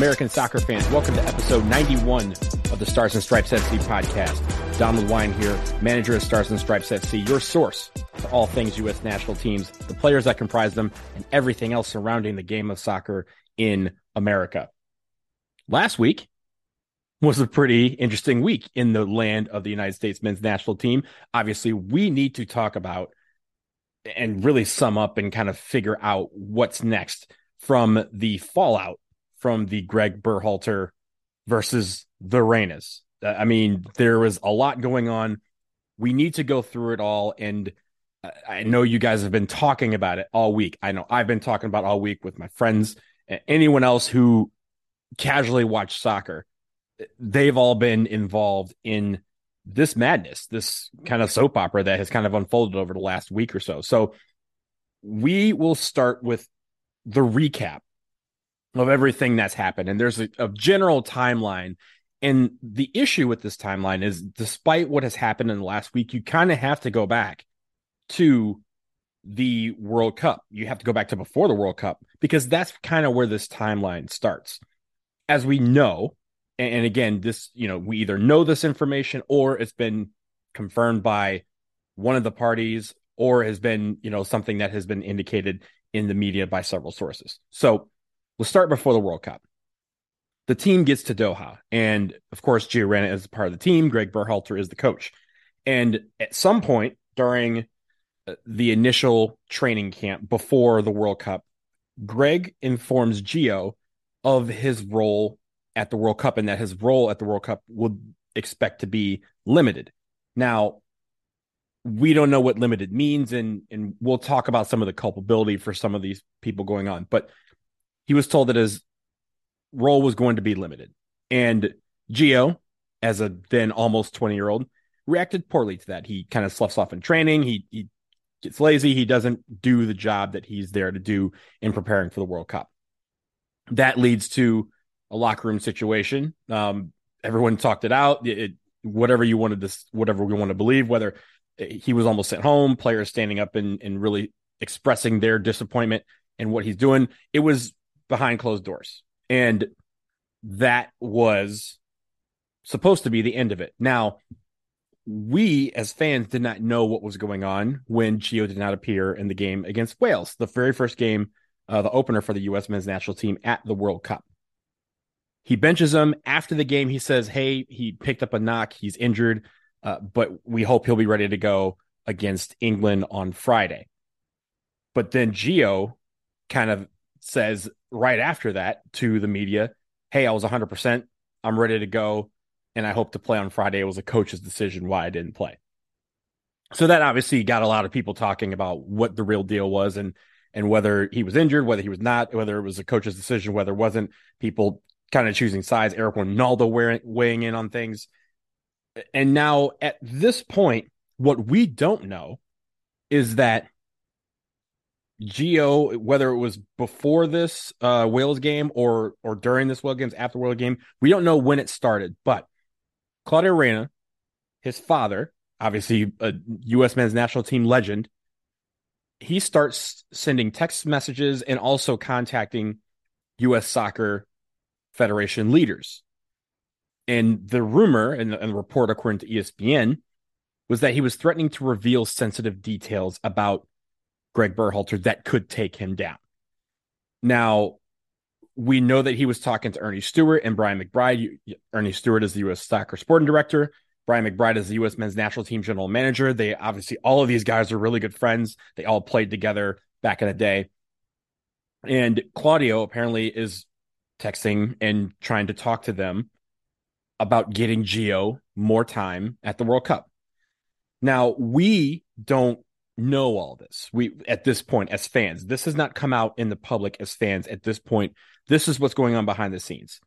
American soccer fans, welcome to episode 91 of the Stars and Stripes FC podcast. Donald Wine here, manager of Stars and Stripes FC, your source for all things U.S. national teams, the players that comprise them, and everything else surrounding the game of soccer in America. Last week was a pretty interesting week in the land of the United States men's national team. Obviously, we need to talk about and really sum up and kind of figure out what's next from the fallout from the Gregg Berhalter versus the Reynas. Uh, I mean, there was a lot going on. We need to go through it all. And uh, I know you guys have been talking about it all week. I know I've been talking about all week with my friends, anyone else who casually watch soccer. They've all been involved in this madness, this kind of soap opera that has kind of unfolded over the last week or so. So we will start with the recap of everything that's happened. And there's a, a, general timeline. And the issue with this timeline is despite what has happened in the last week, you kind of have to go back to the World Cup. You have to go back to before the World Cup because that's kind of where this timeline starts. As we know, and, and again, this, you know, we either know this information or it's been confirmed by one of the parties or has been, you know, something that has been indicated in the media by several sources. So we'll start before the World Cup. The team gets to Doha, and of course, Gio Reyna is part of the team. Gregg Berhalter is the coach. And at some point during uh, the initial training camp before the World Cup, Gregg informs Gio of his role at the World Cup and that his role at the World Cup would expect to be limited. Now, we don't know what limited means, and and we'll talk about some of the culpability for some of these people going on. But he was told that his role was going to be limited, and Gio, as a then almost twenty year old, reacted poorly to that. He kind of sloughs off in training. He he gets lazy. He doesn't do the job that he's there to do in preparing for the World Cup. That leads to a locker room situation. Um, everyone talked it out. It, it, whatever you wanted to, whatever we want to believe, whether he was almost at home, players standing up and, and really expressing their disappointment and what he's doing. It was behind closed doors. And that was supposed to be the end of it. Now, we as fans did not know what was going on when Gio did not appear in the game against Wales, the very first game, uh, the opener for the U.S. men's national team at the World Cup. He benches him after the game. He says, Hey, he picked up a knock. He's injured. Uh, but we hope he'll be ready to go against England on Friday. But then Gio kind of says right after that to the media, Hey, I was 100%. I'm ready to go. And I hope to play on Friday. It was a coach's decision why I didn't play. So that obviously got a lot of people talking about what the real deal was and and whether he was injured, whether he was not, whether it was a coach's decision, whether it wasn't. People kind of choosing sides. Eric Wynalda weighing in on things. And now at this point, what we don't know is that Gio, whether it was before this uh, Wales game or or during this Wales games after Wales game, we don't know when it started. But Claudio Reyna, his father, obviously a U.S. men's national team legend, he starts sending text messages and also contacting U.S. Soccer Federation leaders. And the rumor and the report, according to ESPN, was that he was threatening to reveal sensitive details about Gregg Berhalter that could take him down. Now, we know that he was talking to Earnie Stewart and Brian McBride. Earnie Stewart is the U.S. soccer sporting director. Brian McBride is the U.S. men's national team general manager. They obviously, all of these guys are really good friends. They all played together back in the day. And Claudio apparently is texting and trying to talk to them about getting Gio more time at the World Cup. Now, we don't know all this. We at this point as fans, this has not come out in the public as fans at this point. This is what's going on behind the scenes.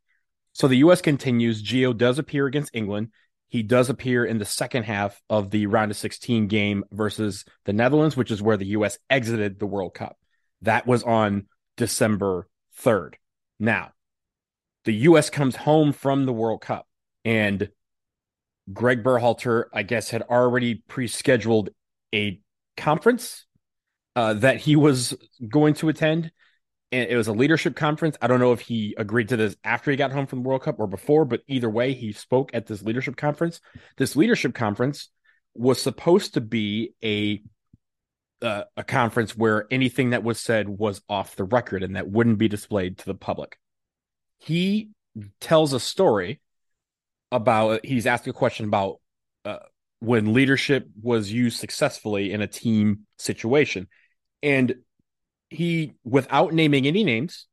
So the US continues. Gio does appear against England. He does appear in the second half of the round of 16 game versus the Netherlands, which is where the US exited the World Cup. That was on December 3rd. Now, the US comes home from the World Cup and Gregg Berhalter, I guess, had already pre-scheduled a conference uh, that he was going to attend, and it was a leadership conference. I don't know if he agreed to this after he got home from the World Cup or before, but either way, he spoke at this leadership conference. This leadership conference was supposed to be a uh, a conference where anything that was said was off the record and that wouldn't be displayed to the public. He tells a story about he's asked a question about uh, when leadership was used successfully in a team situation and he without naming any names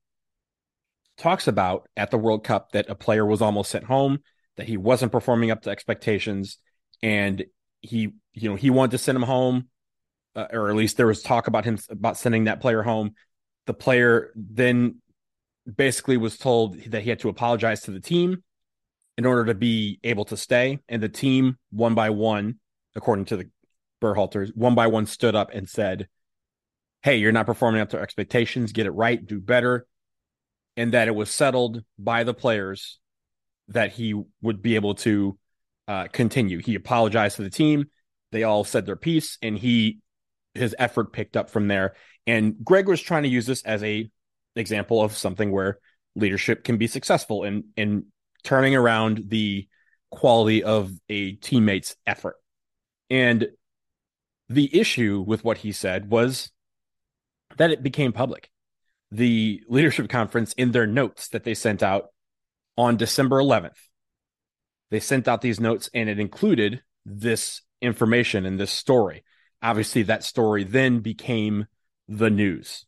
talks about at the World Cup that a player was almost sent home that he wasn't performing up to expectations and he you know he wanted to send him home uh, or at least there was talk about him about sending that player home. The player then basically was told that he had to apologize to the team in order to be able to stay. And the team, one by one, according to the Berhalters, one by one stood up and said, Hey, you're not performing up to expectations. Get it right. Do better. And that it was settled by the players that he would be able to uh, continue. He apologized to the team. They all said their piece, and he his effort picked up from there. And Gregg was trying to use this as a example of something where leadership can be successful in in turning around the quality of a teammate's effort. And the issue with what he said was that it became public. The leadership conference in their notes that they sent out on December 11th, they sent out these notes and it included this information and this story obviously that story then became the news.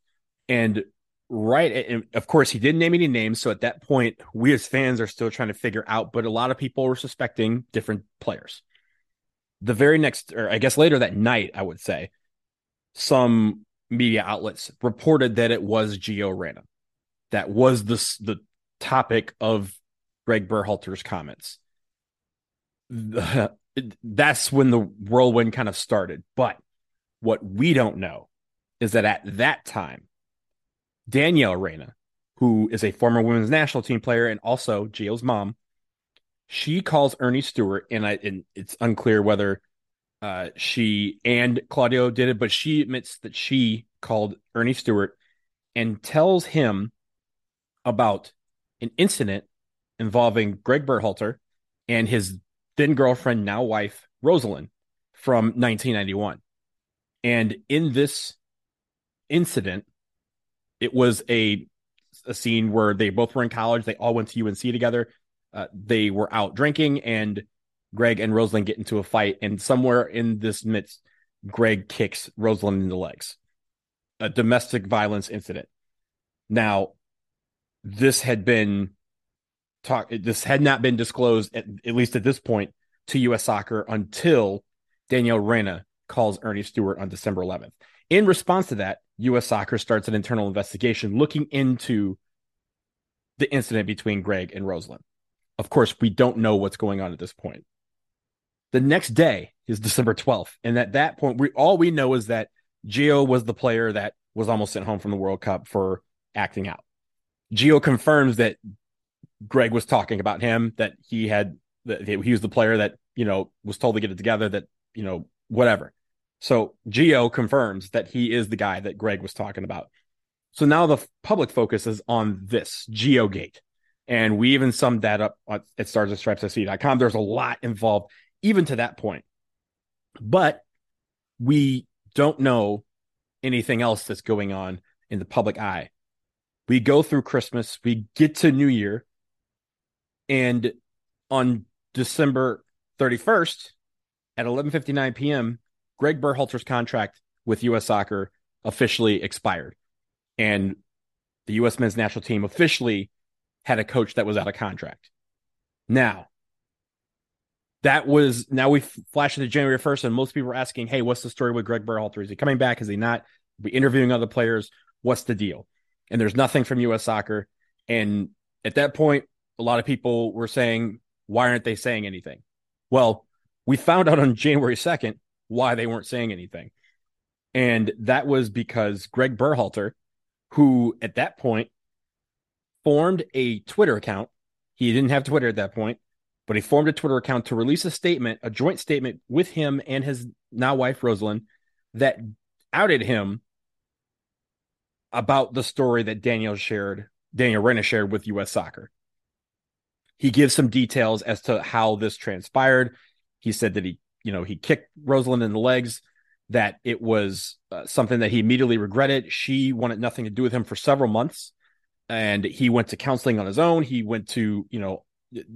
And right, and of course, he didn't name any names. So at that point, we as fans are still trying to figure out, but a lot of people were suspecting different players. The very next, or I guess later that night, I would say, some media outlets reported that it was Gio Reyna. That was the, the topic of Gregg Berhalter's comments. That's when the whirlwind kind of started. But what we don't know is that at that time, Danielle Reyna, who is a former women's national team player and also Gio's mom, she calls Earnie Stewart, and, I, and it's unclear whether uh, she and Claudio did it, but she admits that she called Earnie Stewart and tells him about an incident involving Gregg Berhalter and his then girlfriend, now wife, Rosalind, from 1991. And in this incident, it was a a scene where they both were in college. They all went to UNC together. Uh, they were out drinking, and Gregg and Rosalind get into a fight. And somewhere in this midst, Gregg kicks Rosalind in the legs. A domestic violence incident. Now, this had been talk. This had not been disclosed at, at least at this point to U.S. Soccer until Danielle Reyna calls Earnie Stewart on December 11th. In response to that, U.S. Soccer starts an internal investigation looking into the incident between Gregg and Rosalind. Of course, we don't know what's going on at this point. The next day is December 12th. And at that point, we all we know is that Gio was the player that was almost sent home from the World Cup for acting out. Gio confirms that Gregg was talking about him, that he had that he was the player that, you know, was told to get it together, that, you know, whatever. So Gio confirms that he is the guy that Gregg was talking about. So now the public focus is on this Gio Gate. And we even summed that up at starsandstripesfc.com. There's a lot involved, even to that point. But we don't know anything else that's going on in the public eye. We go through Christmas, we get to New Year, and on December 31st at 11:59 p.m., Gregg Berhalter's contract with U.S. Soccer officially expired, and the U.S. men's national team officially had a coach that was out of contract. Now, that was now we flash into January 1st, and most people are asking, Hey, what's the story with Gregg Berhalter? Is he coming back? Is he not? Be interviewing other players. What's the deal? And there's nothing from US soccer. And at that point, a lot of people were saying, Why aren't they saying anything? Well, we found out on January 2nd why they weren't saying anything. And that was because Gregg Berhalter, who at that point formed a Twitter account, he didn't have Twitter at that point, but he formed a Twitter account to release a statement, a joint statement with him and his now wife, Rosalind, that outed him about the story that Danielle shared, Danielle Reyna shared with US Soccer. He gives some details as to how this transpired. He said that he, you know, he kicked Rosalind in the legs, that it was uh, something that he immediately regretted. She wanted nothing to do with him for several months. And he went to counseling on his own. He went to, you know,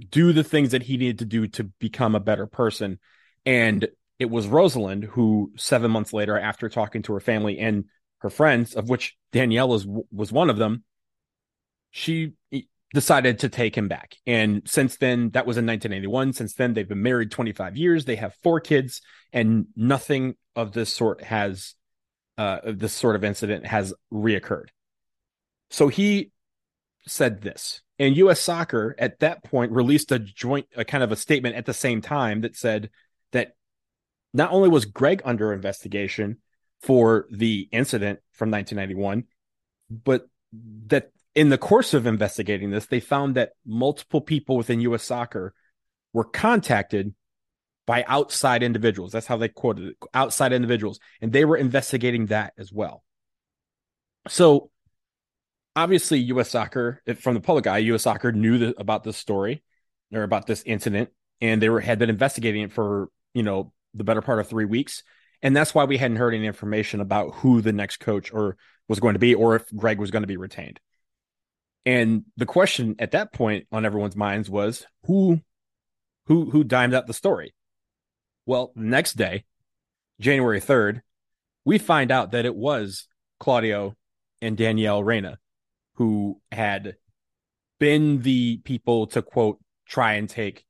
do the things that he needed to do to become a better person. And it was Rosalind who, seven months later, after talking to her family and her friends, of which Danielle was, was one of them, she decided to take him back. And since then, that was in 1981. Since then, they've been married 25 years. They have four kids, and nothing of this sort has, uh, this sort of incident has reoccurred. So he said this, and U.S. Soccer at that point released a joint, a kind of a statement at the same time that said that not only was Gregg under investigation for the incident from 1991, but that in the course of investigating this, they found that multiple people within U.S. soccer were contacted by outside individuals. That's how they quoted it outside individuals. And they were investigating that as well. So obviously, U.S. soccer, from the public eye, U.S. soccer knew the, about this story or about this incident, and they were had been investigating it for, you know, the better part of three weeks. And that's why we hadn't heard any information about who the next coach or was going to be, or if Gregg was going to be retained. And the question at that point on everyone's minds was who who who dimed out the story? Well, next day, January 3rd, we find out that it was Claudio and Danielle Reyna who had been the people to quote try and take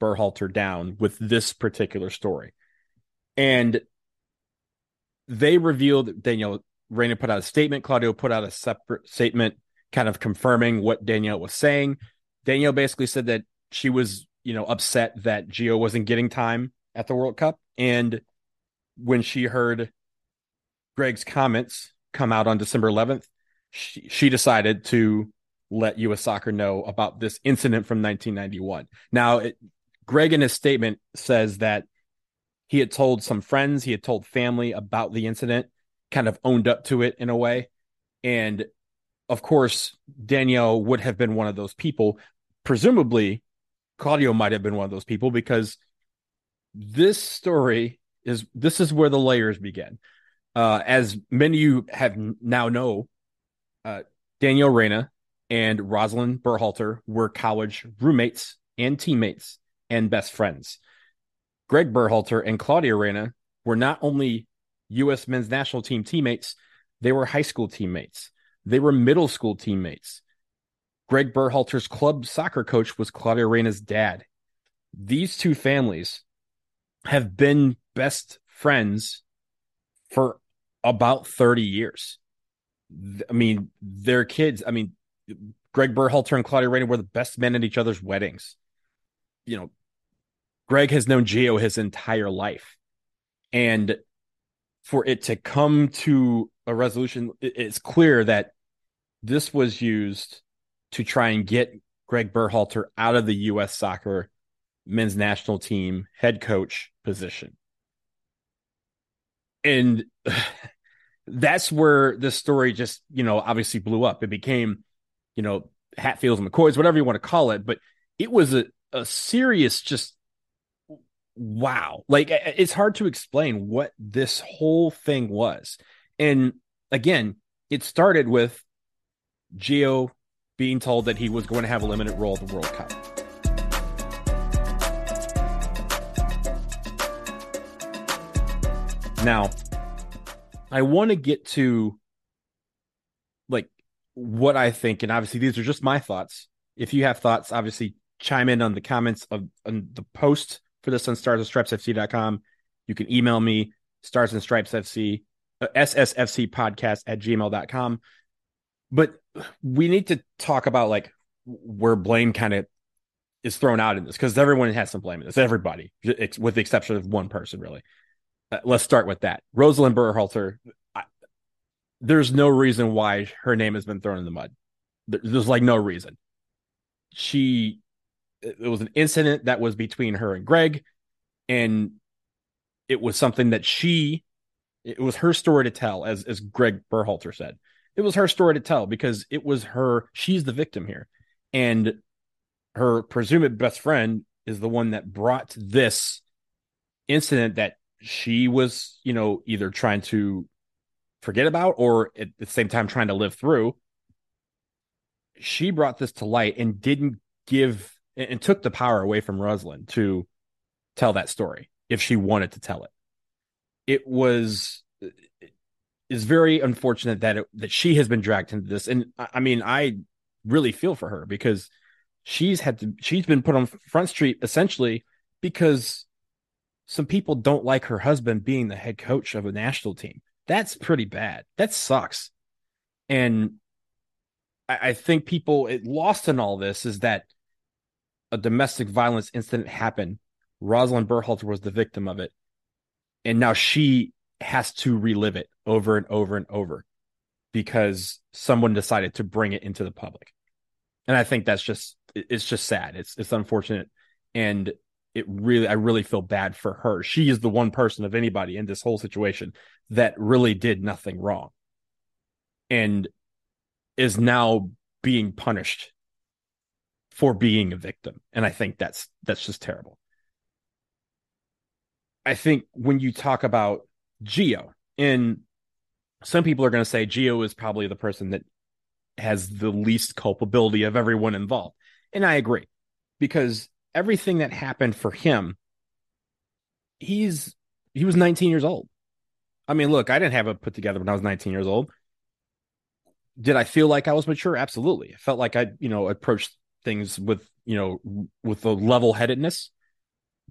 Berhalter down with this particular story. And they revealed Danielle Reyna put out a statement, Claudio put out a separate statement kind of confirming what Danielle was saying. Danielle basically said that she was, you know, upset that Gio wasn't getting time at the World Cup. And when she heard Gregg's comments come out on December 11th, she, she decided to let U.S. Soccer know about this incident from 1991. Now, it, Gregg in his statement says that he had told some friends, he had told family about the incident, kind of owned up to it in a way. And of course, Danielle would have been one of those people. Presumably, Claudio might have been one of those people because this story is this is where the layers begin. Uh, as many of you have now know, uh, Danielle Reyna and Rosalind Berhalter were college roommates and teammates and best friends. Gregg Berhalter and Claudio Reyna were not only U.S. men's national team teammates, they were high school teammates. They were middle school teammates. Gregg Berhalter's club soccer coach was Claudio Reyna's dad. These two families have been best friends for about 30 years. I mean, their kids, I mean, Gregg Berhalter and Claudio Reyna were the best men at each other's weddings. You know, Gregg has known Gio his entire life. And for it to come to a resolution, it's clear that this was used to try and get Gregg Berhalter out of the U.S. soccer men's national team head coach position. And that's where this story just, you know, obviously blew up. It became, you know, Hatfields and McCoys, whatever you want to call it. But it was a, a serious, just wow. Like it's hard to explain what this whole thing was. And again, it started with Gio being told that he was going to have a limited role at the World Cup. Now, I want to get to like what I think, and obviously these are just my thoughts. If you have thoughts, obviously chime in on the comments of on the post for this on stars and stripes fc.com. You can email me stars and stripes fc uh, ssfc podcast at gmail.com. But we need to talk about like where blame kind of is thrown out in this because everyone has some blame in this. Everybody, with the exception of one person, really. Uh, let's start with that. Rosalind Berhalter. I, there's no reason why her name has been thrown in the mud. There, there's like no reason. She, it was an incident that was between her and Gregg, and it was something that she, it was her story to tell, as as Gregg Berhalter said It was her story to tell because it was her. She's the victim here, and her presumed best friend is the one that brought this incident that she was, you know, either trying to forget about or at the same time trying to live through. She brought this to light and didn't give and took the power away from Rosalind to tell that story if she wanted to tell it. It was is very unfortunate that it, that she has been dragged into this, and I mean, I really feel for her because she's had to she's been put on front street essentially because some people don't like her husband being the head coach of a national team. That's pretty bad. That sucks. And I, I think people it lost in all this is that a domestic violence incident happened. Rosalind Berhalter was the victim of it. And now she has to relive it over and over and over because someone decided to bring it into the public. And I think that's just it's just sad. It's it's unfortunate and it really I really feel bad for her. She is the one person of anybody in this whole situation that really did nothing wrong and is now being punished for being a victim. And I think that's that's just terrible. I think when you talk about Gio, and some people are going to say Gio is probably the person that has the least culpability of everyone involved. And I agree because everything that happened for him, he's he was 19 years old. I mean, look, I didn't have it put together when I was 19 years old. Did I feel like I was mature? Absolutely. I felt like I, you know, approached things with you know with a level headedness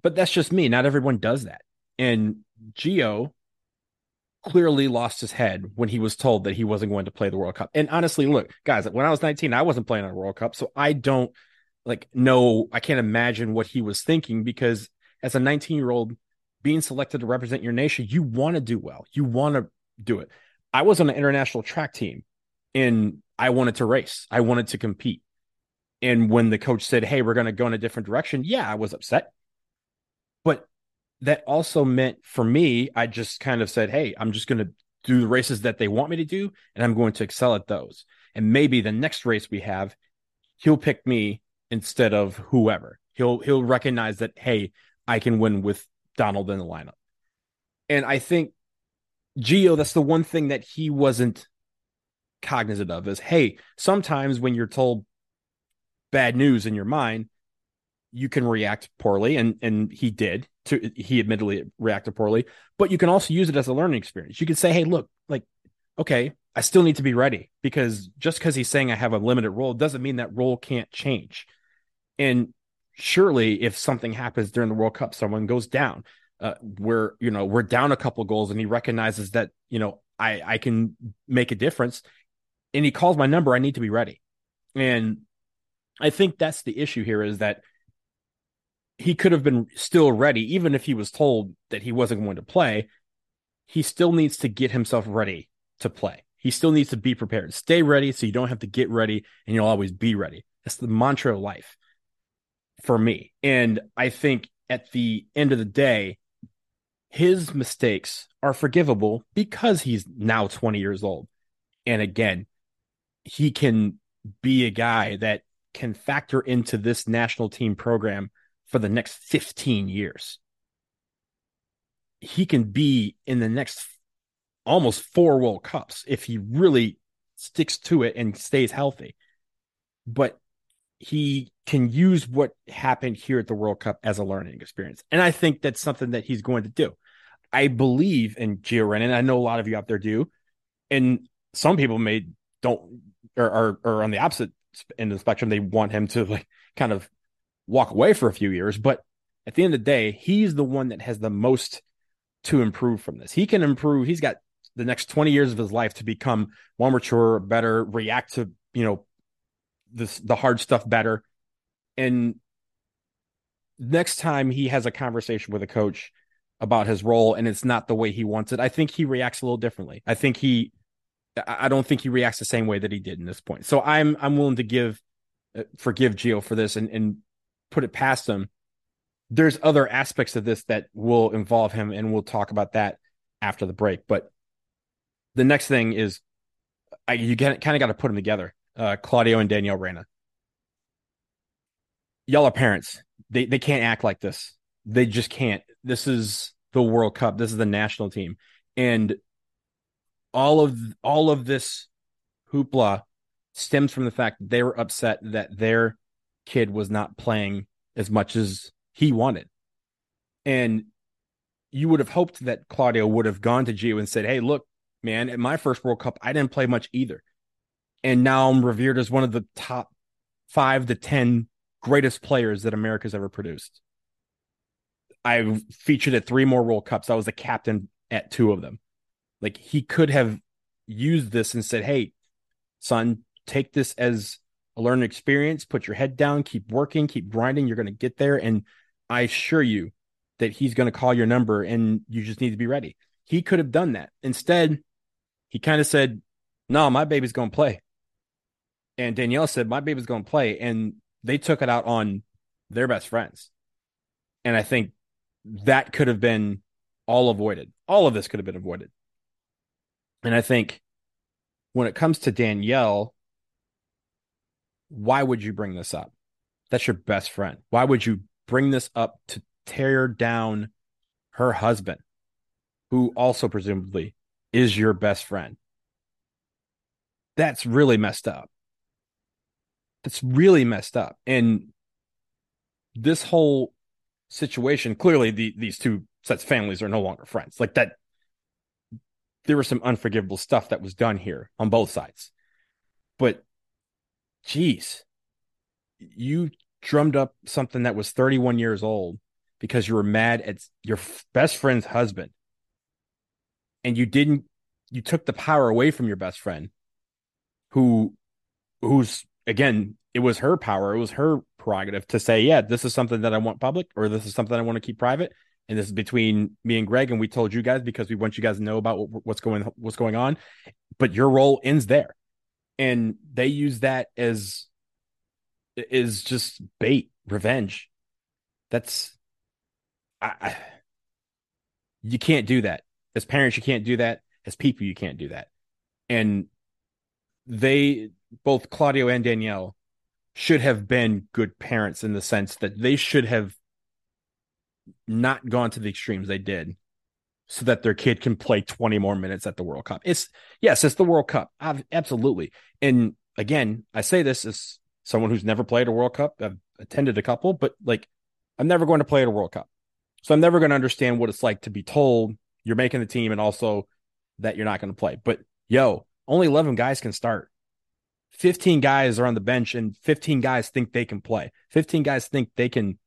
but that's just me not everyone does that and Gio clearly lost his head when he was told that he wasn't going to play the World Cup. And honestly, look, guys, when I was 19, I wasn't playing on a World Cup, so I don't like know, I can't imagine what he was thinking because as a 19 year old being selected to represent your nation, you want to do well. You want to do it. I was on an international track team and I wanted to race. I wanted to compete. And when the coach said, Hey, we're going to go in a different direction, yeah, I was upset. But that also meant for me, I just kind of said, Hey, I'm just going to do the races that they want me to do, and I'm going to excel at those. And maybe the next race we have, he'll pick me instead of whoever. He'll he'll recognize that, hey, I can win with Donald in the lineup. And I think Gio, that's the one thing that he wasn't cognizant of is hey, sometimes when you're told bad news in your mind, you can react poorly, and and he did. To he admittedly reacted poorly, but you can also use it as a learning experience. You could say, hey, look, like, okay, I still need to be ready because just because he's saying I have a limited role doesn't mean that role can't change. And surely, if something happens during the World Cup, someone goes down, uh, we're you know we're down a couple goals, and he recognizes that you know I I can make a difference, and he calls my number. I need to be ready, and I think that's the issue here is that he could have been still ready, even if he was told that he wasn't going to play. He still needs to get himself ready to play. He still needs to be prepared. Stay ready so you don't have to get ready and you'll always be ready. That's the mantra of life for me. And I think at the end of the day, his mistakes are forgivable because he's now 20 years old. And again, he can be a guy that can factor into this national team program for the next 15 years. He can be in the next almost four World Cups if he really sticks to it and stays healthy. But he can use what happened here at the World Cup as a learning experience. And I think that's something that he's going to do. I believe in Gio Reyna. I know a lot of you out there do. And some people may don't or are, are on the opposite end of the spectrum. They want him to like kind of walk away for a few years. But at the end of the day, he's the one that has the most to improve from this. He can improve. He's got the next 20 years of his life to become more mature, better, react to, you know, this the hard stuff better. And next time he has a conversation with a coach about his role and it's not the way he wants it, I think he reacts a little differently. I think he I don't think he reacts the same way that he did in this point. So I'm I'm willing to give uh, forgive Gio for this and and put it past him. There's other aspects of this that will involve him and we'll talk about that after the break. But the next thing is I, you kind of got to put them together. Uh, Claudio and Danielle Reyna. Y'all are parents. They they can't act like this. They just can't. This is the World Cup. This is the national team, and all of all of this hoopla stems from the fact they were upset that their kid was not playing as much as he wanted. And you would have hoped that Claudio would have gone to Gio and said, Hey, look, man, at my first World Cup, I didn't play much either. And now I'm revered as one of the top five to 10 greatest players that America's ever produced. I've featured at three more World Cups. I was the captain at two of them. Like he could have used this and said, Hey, son, take this as a learning experience, put your head down, keep working, keep grinding. You're going to get there. And I assure you that he's going to call your number and you just need to be ready. He could have done that. Instead, he kind of said, No, my baby's going to play. And Danielle said, My baby's going to play. And they took it out on their best friends. And I think that could have been all avoided. All of this could have been avoided. And I think when it comes to Danielle, why would you bring this up? That's your best friend. Why would you bring this up to tear down her husband, who also presumably is your best friend? That's really messed up. That's really messed up. And this whole situation, clearly the, these two sets of families are no longer friends. Like that, there was some unforgivable stuff that was done here on both sides. But geez, you drummed up something that was 31 years old because you were mad at your best friend's husband. And you didn't you took the power away from your best friend who who's again it was her power it was her prerogative to say yeah this is something that i want public or this is something i want to keep private. And this is between me and gregg and we told you guys because we want you guys to know about what's going what's going on. But your role ends there and they use that as is just bait revenge. That's I, I, you can't do that. As parents you can't do that. As people you can't do that. And they both claudio and danielle should have been good parents in the sense that they should have not gone to the extremes they did so that their kid can play 20 more minutes at the World Cup. It's yes, it's the World Cup. I've, absolutely. And again, I say this as someone who's never played a World Cup. I've attended a couple, but like I'm never going to play at a World Cup. So I'm never going to understand what it's like to be told you're making the team and also that you're not going to play. But yo, only 11 guys can start. 15 guys are on the bench and 15 guys think they can play. 15 guys think they can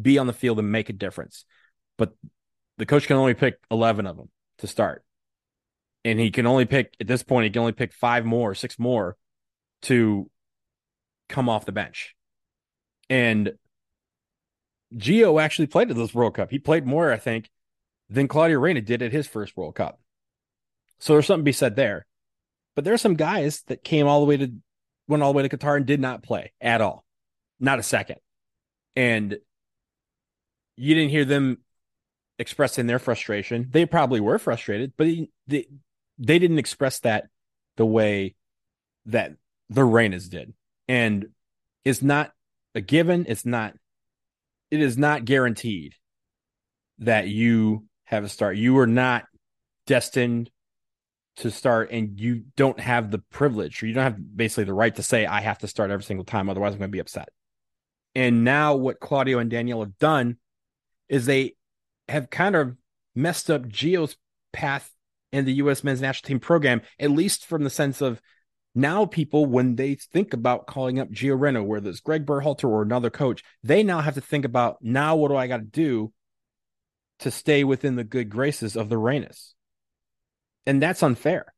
be on the field and make a difference. But the coach can only pick 11 of them to start. And he can only pick, at this point, he can only pick five more, six more to come off the bench. And Gio actually played at this World Cup. He played more, I think, than Claudio Reyna did at his first World Cup. So there's something to be said there. But there are some guys that came all the way to went all the way to Qatar and did not play at all. Not a second. And you didn't hear them expressing their frustration. They probably were frustrated, but they they didn't express that the way that the Reynas did. And it's not a given. It's not. It is not guaranteed that you have a start. You are not destined to start, and you don't have the privilege, or you don't have basically the right to say, "I have to start every single time, otherwise I'm going to be upset." And now, what Claudio and Danielle have done is they have kind of messed up Gio's path in the U.S. men's national team program, at least from the sense of now people, when they think about calling up Gio Reyna, whether it's Gregg Berhalter or another coach, they now have to think about now what do I got to do to stay within the good graces of the Reynas? And that's unfair.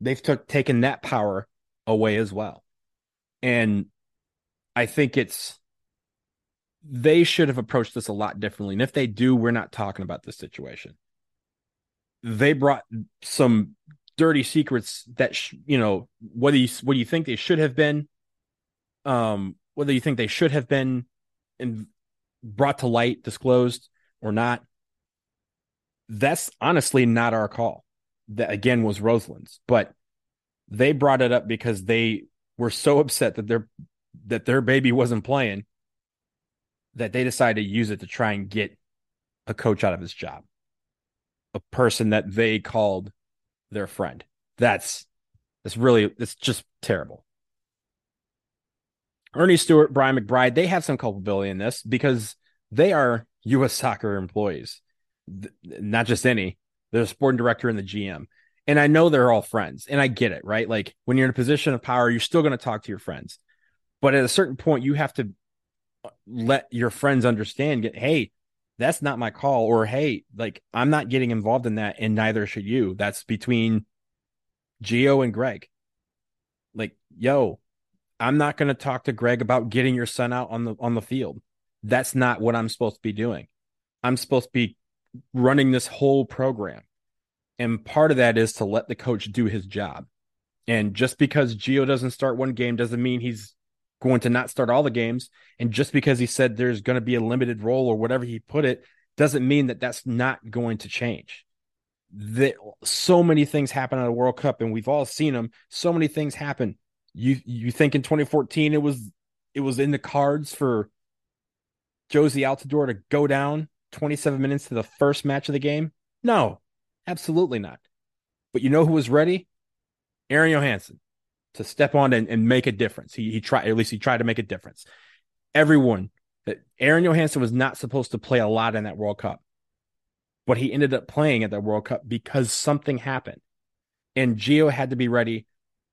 They've took, taken that power away as well. And I think it's they should have approached this a lot differently. And if they do, we're not talking about this situation. They brought some dirty secrets that sh- you know whether you what do you think they should have been, um, whether you think they should have been and brought to light, disclosed or not. That's honestly not our call. That again was Rosalind's, but They brought it up because they were so upset that their that their baby wasn't playing that they decided to use it to try and get a coach out of his job. A person that they called their friend. That's that's really it's just terrible. Earnie Stewart, Brian McBride, they have some culpability in this because they are U.S. soccer employees, not just any. They're the sporting director and the GM. And I know they're all friends, and I get it, right? Like when you're in a position of power, you're still going to talk to your friends. But at a certain point, you have to let your friends understand, get, hey, that's not my call, or hey, like I'm not getting involved in that, and neither should you. That's between gio and Gregg. Like, yo, I'm not going to talk to Gregg about getting your son out on the on the field. That's not what I'm supposed to be doing. I'm supposed to be running this whole program. And part of that is to let the coach do his job. And just because gio doesn't start one game doesn't mean he's going to not start all the games. And just because he said there's going to be a limited role or whatever he put it doesn't mean that that's not going to change. That so many things happen at a World Cup, and we've all seen them. So many things happen. You you think in 2014 it was it was in the cards for Jozy Altidore to go down 27 minutes to the first match of the game? No, absolutely not. But you know who was ready? Aron Jóhannsson to step on and, and make a difference. He he tried at least he tried to make a difference. Everyone uh, that Aron Jóhannsson was not supposed to play a lot in that World Cup, but he ended up playing at that World Cup because something happened, and Gio had to be ready,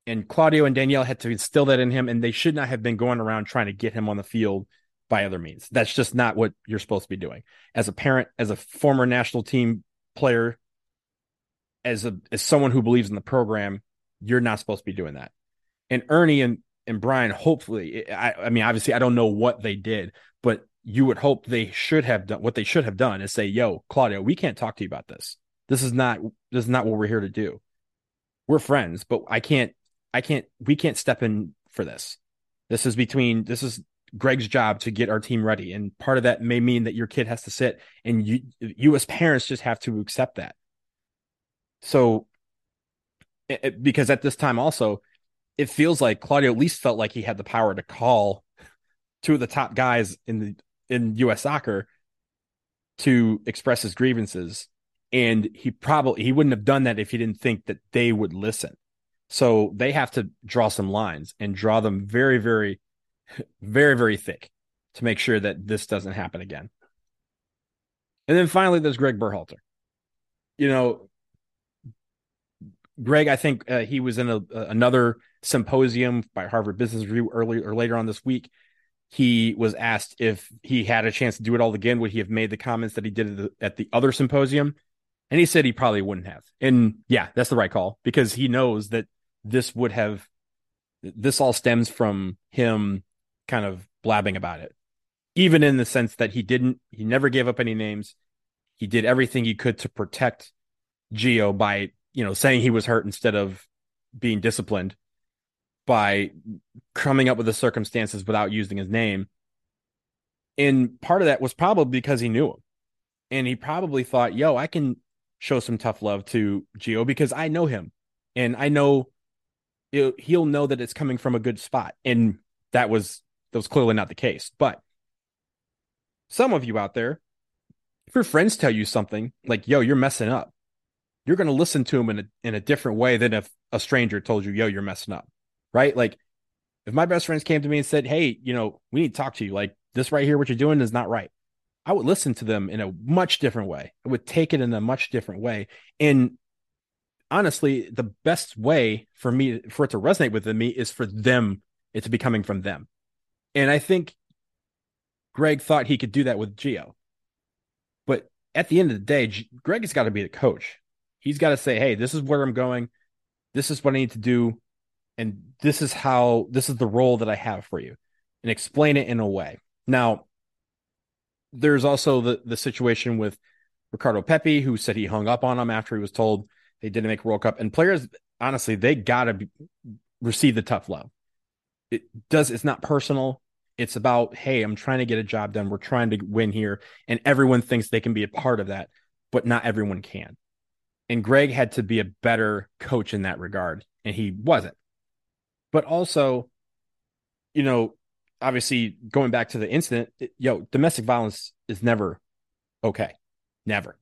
and Claudio and Danielle had to instill that in him, and they should not have been going around trying to get him on the field by other means. That's just not what you're supposed to be doing. As a parent, as a former national team player, as a as someone who believes in the program, you're not supposed to be doing that. And Earnie and and Brian, hopefully, I, I mean, obviously, I don't know what they did, but you would hope they should have done what they should have done is say, "Yo, Claudio, we can't talk to you about this. This is not this is not what we're here to do. We're friends, but I can't, I can't, we can't step in for this. This is between this is Gregg's job to get our team ready. And part of that may mean that your kid has to sit and you you as parents just have to accept that. So it, because at this time also it feels like Claudio at least felt like he had the power to call two of the top guys in the in US soccer to express his grievances and he probably he wouldn't have done that if he didn't think that they would listen. So they have to draw some lines and draw them very very very, very thick to make sure that this doesn't happen again. And then finally, there's Gregg Berhalter. You know, Gregg, I think uh, he was in a, another symposium by Harvard Business Review earlier or later on this week. He was asked if he had a chance to do it all again, would he have made the comments that he did at the, at the other symposium? And he said he probably wouldn't have. And yeah, that's the right call because he knows that this would have, this all stems from him kind of blabbing about it, even in the sense that he didn't, he never gave up any names. He did everything he could to protect Gio by, you know, saying he was hurt instead of being disciplined by coming up with the circumstances without using his name. And part of that was probably because he knew him. And he probably thought, yo, I can show some tough love to Gio because I know him and I know it, he'll know that it's coming from a good spot. And that was that was clearly not the case. But some of you out there, if your friends tell you something like, yo, you're messing up, you're going to listen to them in a, in a different way than if a stranger told you, yo, you're messing up. Right. Like if my best friends came to me and said, hey, you know, we need to talk to you, like this right here, what you're doing is not right. I would listen to them in a much different way. I would take it in a much different way. And honestly, the best way for me for it to resonate with me is for them, it to be coming from them. And I think Gregg thought he could do that with Gio. But at the end of the day, G- Gregg has got to be the coach. He's got to say, hey, this is where I'm going. This is what I need to do. And this is how, this is the role that I have for you and explain it in a way. Now, there's also the, the situation with Ricardo Pepi, who said he hung up on him after he was told they didn't make World Cup. And players, honestly, they got to receive the tough love it does it's not personal it's about hey i'm trying to get a job done we're trying to win here and everyone thinks they can be a part of that but not everyone can and gregg had to be a better coach in that regard and he wasn't. But also, you know, obviously going back to the incident, it, yo, domestic violence is never okay. Never.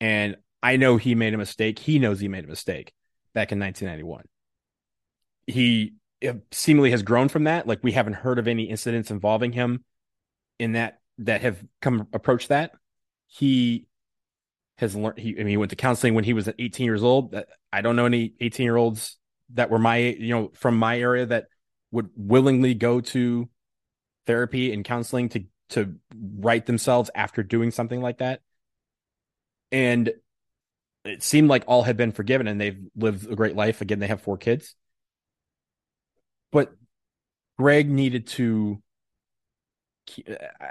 And I know he made a mistake. He knows he made a mistake back in 1991. He uh, seemingly has grown from that. Like we haven't heard of any incidents involving him in that that have come approach that. He has learned. He I mean, he went to counseling when he was 18 years old. Uh, I don't know any 18 year olds that were my you know from my area that would willingly go to therapy and counseling to to right themselves after doing something like that. And it seemed like all had been forgiven and they've lived a great life. Again, they have four kids. But Gregg needed to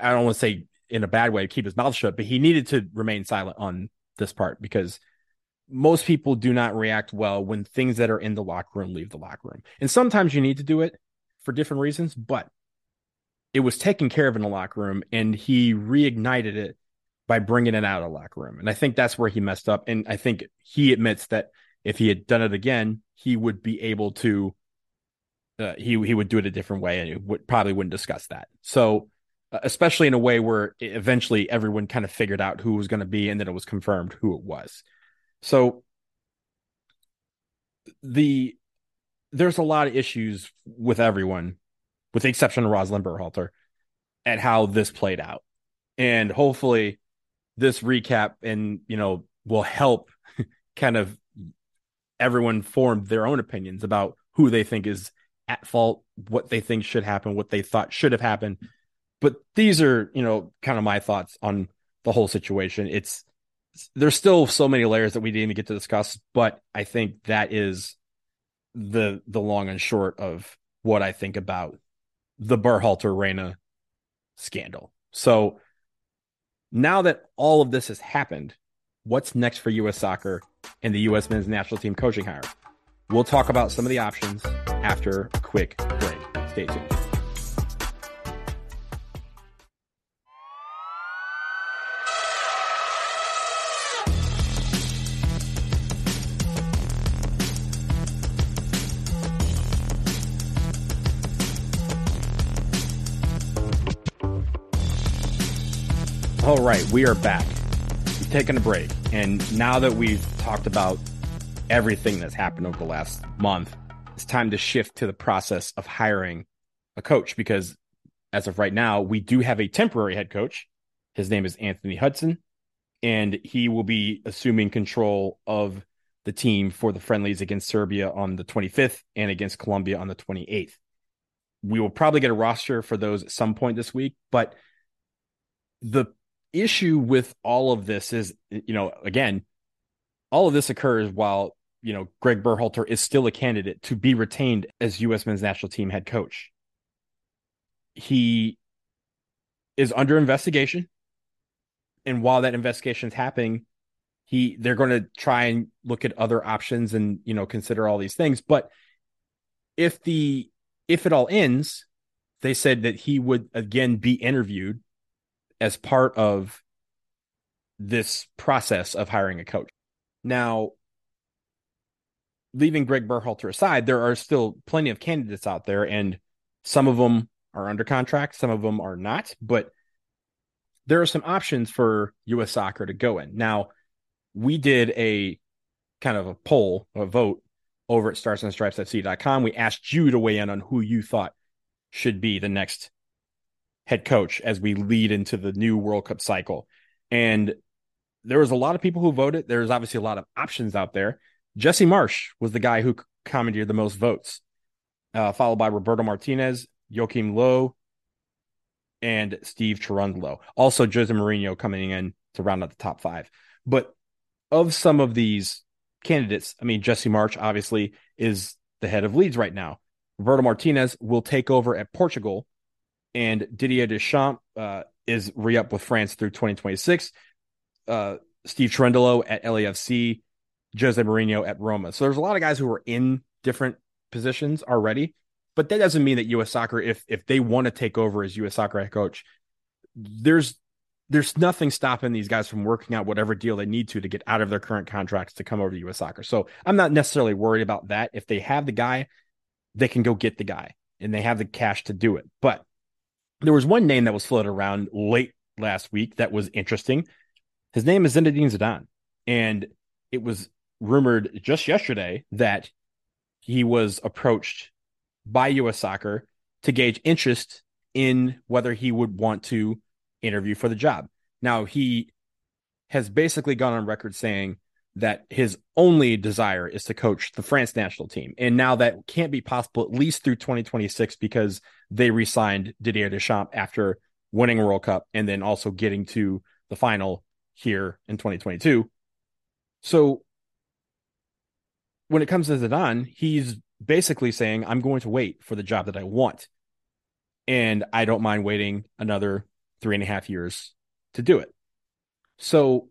I don't want to say in a bad way keep his mouth shut, but he needed to remain silent on this part because most people do not react well when things that are in the locker room leave the locker room. And sometimes you need to do it for different reasons, but it was taken care of in the locker room and he reignited it by bringing it out of the locker room. And I think that's where he messed up. And I think he admits that if he had done it again, he would be able to, uh, he, he would do it a different way and he would probably wouldn't discuss that. So, uh, especially in a way where eventually everyone kind of figured out who was going to be and then it was confirmed who it was. So the there's a lot of issues with everyone, with the exception of Rosalind Berhalter, at how this played out. And hopefully this recap and you know will help kind of everyone form their own opinions about who they think is at fault, what they think should happen, what they thought should have happened. But these are, you know, kind of my thoughts on the whole situation. It's there's still so many layers that we didn't even get to discuss, but I think that is the the long and short of what I think about the Berhalter Reyna scandal. So now that all of this has happened, what's next for U.S. soccer and the U.S. men's national team coaching hire? We'll talk about some of the options after a quick break. Stay tuned. Right, we are back. We've taken a break. And now that we've talked about everything that's happened over the last month, it's time to shift to the process of hiring a coach because as of right now, we do have a temporary head coach. His name is Anthony Hudson, and he will be assuming control of the team for the friendlies against Serbia on the 25th and against Colombia on the 28th. We will probably get a roster for those at some point this week, but the issue with all of this is, you know, again, all of this occurs while, you know, Gregg Berhalter is still a candidate to be retained as U.S. men's national team head coach. He is under investigation. And while that investigation is happening, he they're going to try and look at other options and you know consider all these things but if the if it all ends they said that he would again be interviewed as part of this process of hiring a coach. Now, leaving Gregg Berhalter aside, there are still plenty of candidates out there, and some of them are under contract, some of them are not, but there are some options for U.S. soccer to go in. Now, we did a kind of a poll, a vote over at starsandstripesfc.com. We asked you to weigh in on who you thought should be the next head coach as we lead into the new World Cup cycle. And there was a lot of people who voted. There's obviously a lot of options out there. Jesse Marsch was the guy who commandeered the most votes, uh, followed by Roberto Martinez, Joachim Low, and Steve Cherundolo. Also, Jose Mourinho coming in to round out the top five. But of some of these candidates, I mean, Jesse Marsch obviously is the head of Leeds right now. Roberto Martinez will take over at Portugal and Didier Deschamps uh, is re up with France through 2026. Uh, Steve Cherundolo at LAFC, Jose Mourinho at Roma. So there's a lot of guys who are in different positions already, but that doesn't mean that U.S. Soccer, if if they want to take over as U.S. Soccer head coach, there's there's nothing stopping these guys from working out whatever deal they need to to get out of their current contracts to come over to US soccer. So I'm not necessarily worried about that. If they have the guy, they can go get the guy and they have the cash to do it. But there was one name that was floated around late last week that was interesting. His name is Zinedine Zidane. And it was rumored just yesterday that he was approached by US soccer to gauge interest in whether he would want to interview for the job. Now, he has basically gone on record saying that his only desire is to coach the France national team. And now that can't be possible at least through 2026 because they re-signed Didier Deschamps after winning World Cup and then also getting to the final here in 2022. So when it comes to Zidane, he's basically saying, I'm going to wait for the job that I want. And I don't mind waiting another three and a half years to do it. So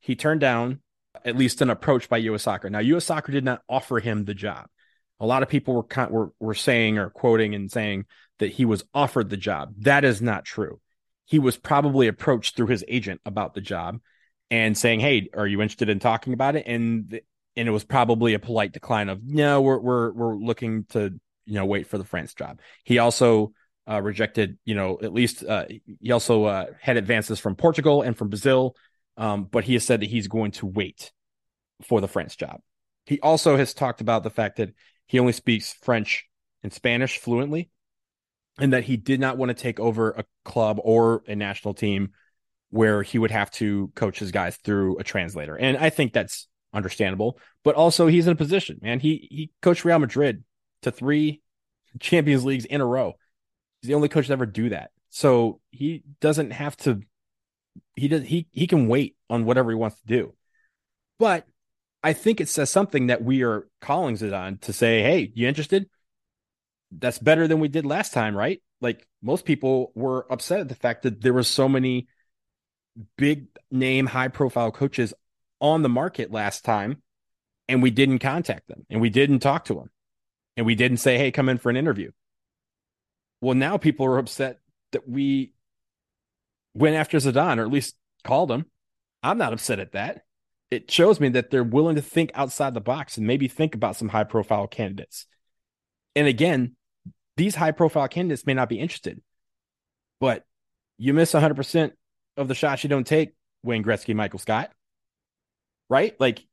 he turned down at least an approach by US Soccer. Now, US Soccer did not offer him the job. A lot of people were were were saying or quoting and saying that he was offered the job. That is not true. He was probably approached through his agent about the job and saying, "Hey, are you interested in talking about it?" And and it was probably a polite decline of, "No, we're we're we're looking to you know wait for the France job." He also uh, rejected, you know, at least uh, he also uh, had advances from Portugal and from Brazil, um, but he has said that he's going to wait for the France job. He also has talked about the fact that he only speaks French and Spanish fluently, and that he did not want to take over a club or a national team where he would have to coach his guys through a translator. And I think that's understandable. But also, he's in a position, man. He he coached Real Madrid to three Champions Leagues in a row. He's the only coach to ever do that. So he doesn't have to. He does. He he can wait on whatever he wants to do. But I think it says something that we are calling Zidane to say, "Hey, you interested? That's better than we did last time, right?" Like most people were upset at the fact that there were so many big name, high profile coaches on the market last time, and we didn't contact them, and we didn't talk to them, and we didn't say, "Hey, come in for an interview." Well, now people are upset that we went after Zidane, or at least called him. I'm not upset at that. It shows me that they're willing to think outside the box and maybe think about some high profile candidates. And again, these high profile candidates may not be interested, but you miss 100% of the shots you don't take, Wayne Gretzky, Michael Scott. Right? Like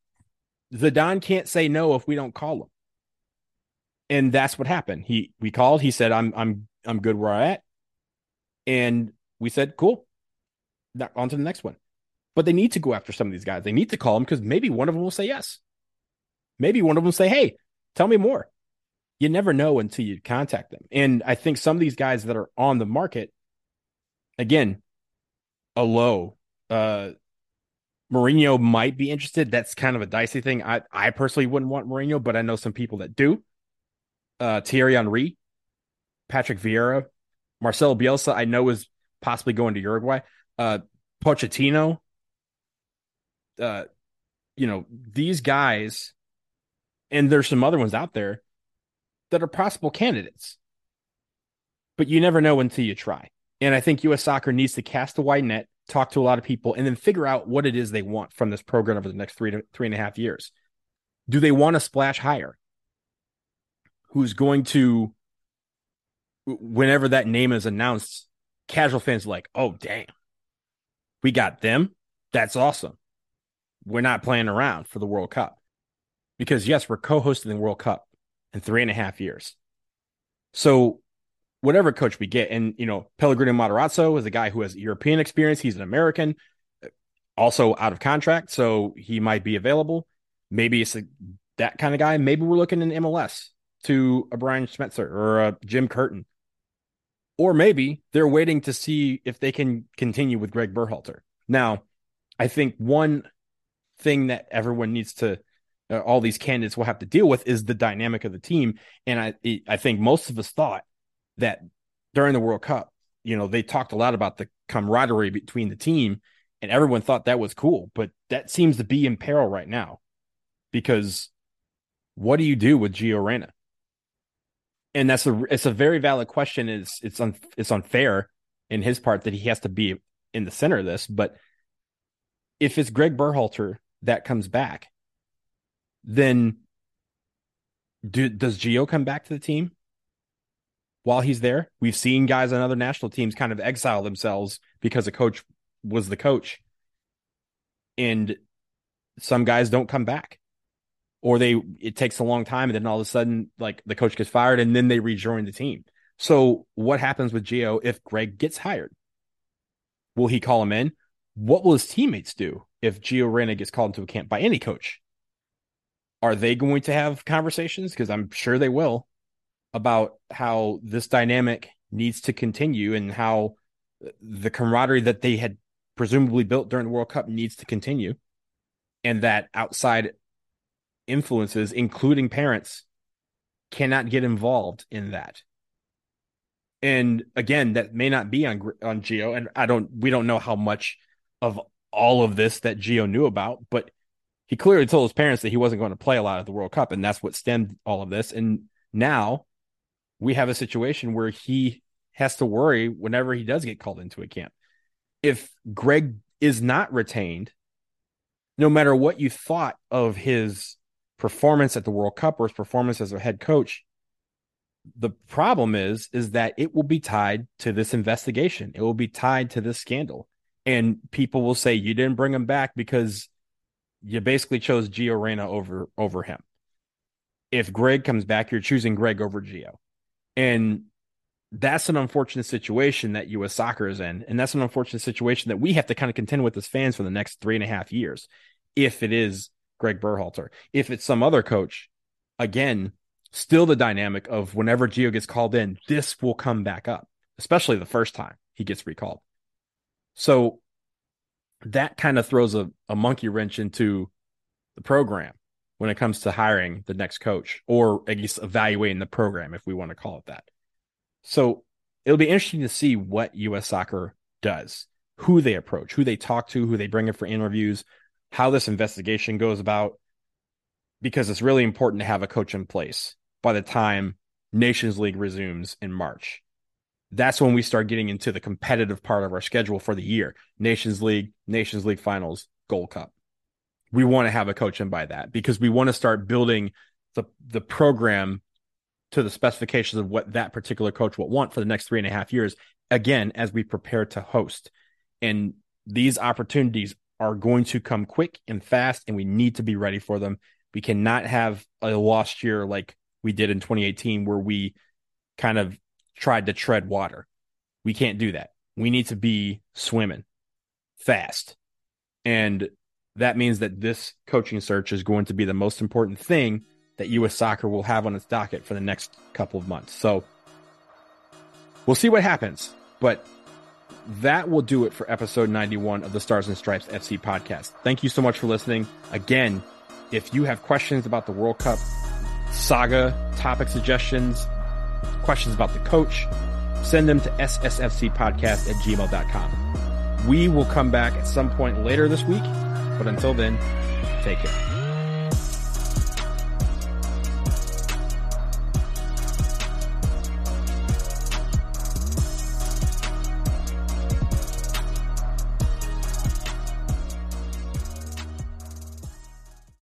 the Don can't say no if we don't call him. And that's what happened. He we called, he said, I'm I'm I'm good where I'm at. And we said, cool. On to the next one. But they need to go after some of these guys. They need to call them because maybe one of them will say yes. Maybe one of them will say, hey, tell me more. You never know until you contact them. And I think some of these guys that are on the market, again, a low. Uh, Mourinho might be interested. That's kind of a dicey thing. I, I personally wouldn't want Mourinho, but I know some people that do. Uh, Thierry Henry Patrick Vieira, Marcelo Bielsa, I know is possibly going to Uruguay. Uh, Pochettino, uh, you know, these guys, and there's some other ones out there that are possible candidates, but you never know until you try. And I think U.S. soccer needs to cast a wide net, talk to a lot of people, and then figure out what it is they want from this program over the next three to three and a half years. Do they want to splash higher? Who's going to whenever that name is announced, casual fans like, oh, damn, we got them. That's awesome. We're not playing around for the World Cup. Because, yes, we're co hosting the World Cup in three and a half years. So, whatever coach we get, and, you know, Pellegrino Matarazzo is a guy who has European experience. He's an American, also out of contract. So, he might be available. Maybe it's a, that kind of guy. Maybe we're looking in MLS to a Brian Schmetzer or a Jim Curtin or maybe they're waiting to see if they can continue with Gregg Berhalter. Now, I think one thing that everyone needs to, uh, all these candidates will have to deal with is the dynamic of the team. And I, I think most of us thought that during the World Cup, you know, they talked a lot about the camaraderie between the team, and everyone thought that was cool. But that seems to be in peril right now because what do you do with Gio Reyna? and that's a it's a very valid question. It's it's un, it's unfair in his part that he has to be in the center of this, but if it's Gregg Berhalter that comes back, then do, does Gio come back to the team while he's there? We've seen guys on other national teams kind of exile themselves because a coach was the coach. And some guys don't come back. Or they it takes a long time and then all of a sudden like the coach gets fired and then they rejoin the team. So what happens with Gio if Gregg gets hired? Will he call him in? What will his teammates do if Gio Reyna gets called into a camp by any coach? Are they going to have conversations? Because I'm sure they will about how this dynamic needs to continue and how the camaraderie that they had presumably built during the World Cup needs to continue. And that outside influences, including parents, cannot get involved in that. And again, that may not be on on Gio, and I don't. We don't know how much of all of this that Gio knew about, but he clearly told his parents that he wasn't going to play a lot at the World Cup, and that's what stemmed all of this. And now we have a situation where he has to worry whenever he does get called into a camp. If Gregg is not retained, no matter what you thought of his performance at the World Cup or his performance as a head coach, the problem is is that it will be tied to this investigation. It will be tied to this scandal. And people will say you didn't bring him back because you basically chose Gio Reyna over over him. If Gregg comes back, you're choosing Gregg over Gio. And that's an unfortunate situation that US soccer is in. And that's an unfortunate situation that we have to kind of contend with as fans for the next three and a half years. If it is Gregg Berhalter, if it's some other coach, again, still the dynamic of whenever Gio gets called in, this will come back up, especially the first time he gets recalled. So that kind of throws a, a monkey wrench into the program when it comes to hiring the next coach or at least evaluating the program, if we want to call it that. So it'll be interesting to see what US soccer does, who they approach, who they talk to, who they bring in for interviews, how this investigation goes about, because it's really important to have a coach in place by the time Nations League resumes in March that's when we start getting into the competitive part of our schedule for the year Nations League, Nations League finals, Gold Cup. We want to have a coach in by that because we want to start building the, the program to the specifications of what that particular coach will want for the next three and a half years. Again, as we prepare to host. And these opportunities are going to come quick and fast, and we need to be ready for them. We cannot have a lost year like we did in 2018, where we kind of tried to tread water. We can't do that. We need to be swimming fast. And that means that this coaching search is going to be the most important thing that U.S. soccer will have on its docket for the next couple of months. So we'll see what happens. But that will do it for episode 91 of the Stars and Stripes FC podcast. Thank you so much for listening. Again, if you have questions about the World Cup saga, topic suggestions, questions about the coach, send them to ssfcpodcast at gmail.com. We will come back at some point later this week, but until then, take care.